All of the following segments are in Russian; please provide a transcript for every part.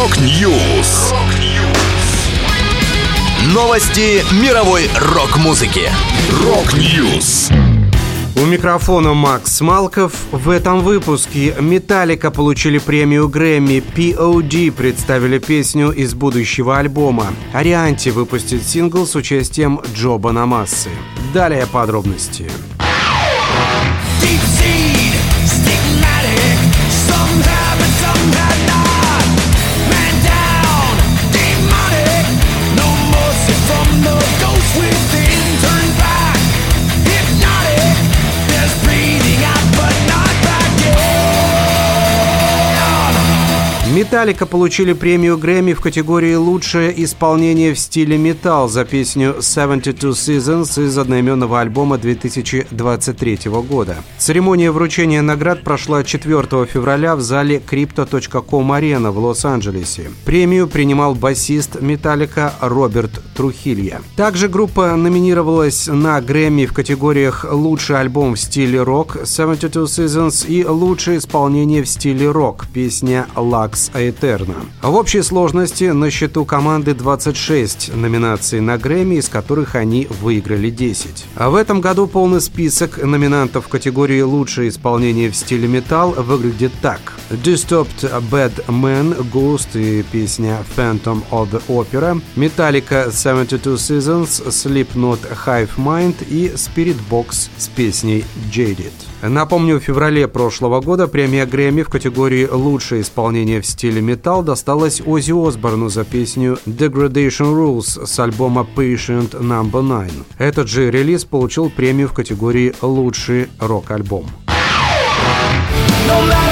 Rock News. Новости мировой рок-музыки. Rock News. У микрофона Макс Малков. В этом выпуске Металлика получили премию Грэмми, POD представили песню из будущего альбома, Orianthi выпустит сингл с участием Джо Банамассы. Далее подробности. Deep seed, Металлика получили премию Грэмми в категории «Лучшее исполнение в стиле металл» за песню «72 Seasons» из одноименного альбома 2023 года. Церемония вручения наград прошла 4 февраля в зале Crypto.com Arena в Лос-Анджелесе. Премию принимал басист Металлика Роберт Трухилья. Также группа номинировалась на Грэмми в категориях «Лучший альбом в стиле рок» «72 Seasons» и «Лучшее исполнение в стиле рок» песня «Lux Аэтерна. В общей сложности на счету команды 26 номинаций на Грэмми, из которых они выиграли 10. А в этом году полный список номинантов в категории «Лучшее исполнение в стиле металл» выглядит так. Disturbed Bad Man, Ghost и песня Phantom of the Opera, Metallica 72 Seasons, Slipknot Hive Mind и Spirit Box с песней Jaded. Напомню, в феврале прошлого года премия Грэмми в категории «Лучшее исполнение в стиле металл» досталась Оззи Осборну за песню «Degradation Rules» с альбома Patient No. 9. Этот же релиз получил премию в категории «Лучший рок-альбом». No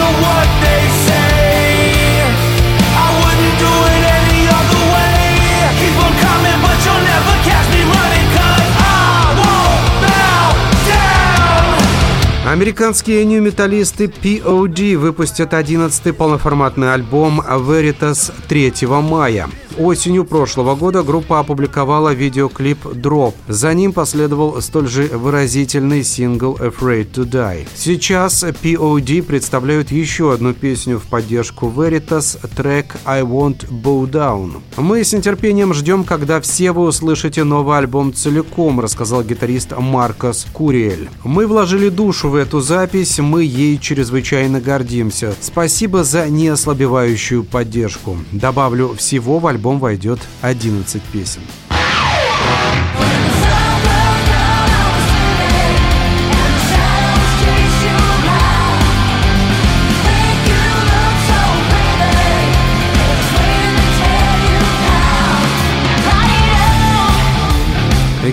Американские нью-металлисты POD выпустят 11-й полноформатный альбом Veritas 3 мая. Осенью прошлого года группа опубликовала видеоклип «Drop». За ним последовал столь же выразительный сингл «Afraid to Die». Сейчас POD представляют еще одну песню в поддержку Veritas, трек «I Won't Bow Down». «Мы с нетерпением ждем, когда все вы услышите новый альбом целиком», рассказал гитарист Маркос Куриэль. «Мы вложили душу в эту запись, мы ей чрезвычайно гордимся. Спасибо за неослабевающую поддержку. Добавлю, всего в альбом альбом войдет 11 песен.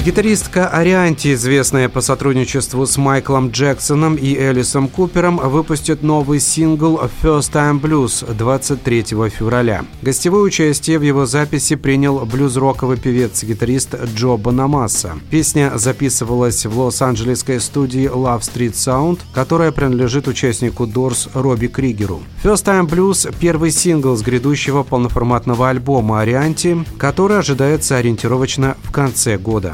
Гитаристка Арианти, известная по сотрудничеству с Майклом Джексоном и Элисом Купером, выпустит новый сингл «First Time Blues» 23 февраля. Гостевое участие в его записи принял блюз-роковый певец-гитарист Джо Банамасса. Песня записывалась в лос-анджелесской студии Love Street Sound, которая принадлежит участнику Дорс Робби Кригеру. «First Time Blues» — первый сингл с грядущего полноформатного альбома Арианти, который ожидается ориентировочно в конце года.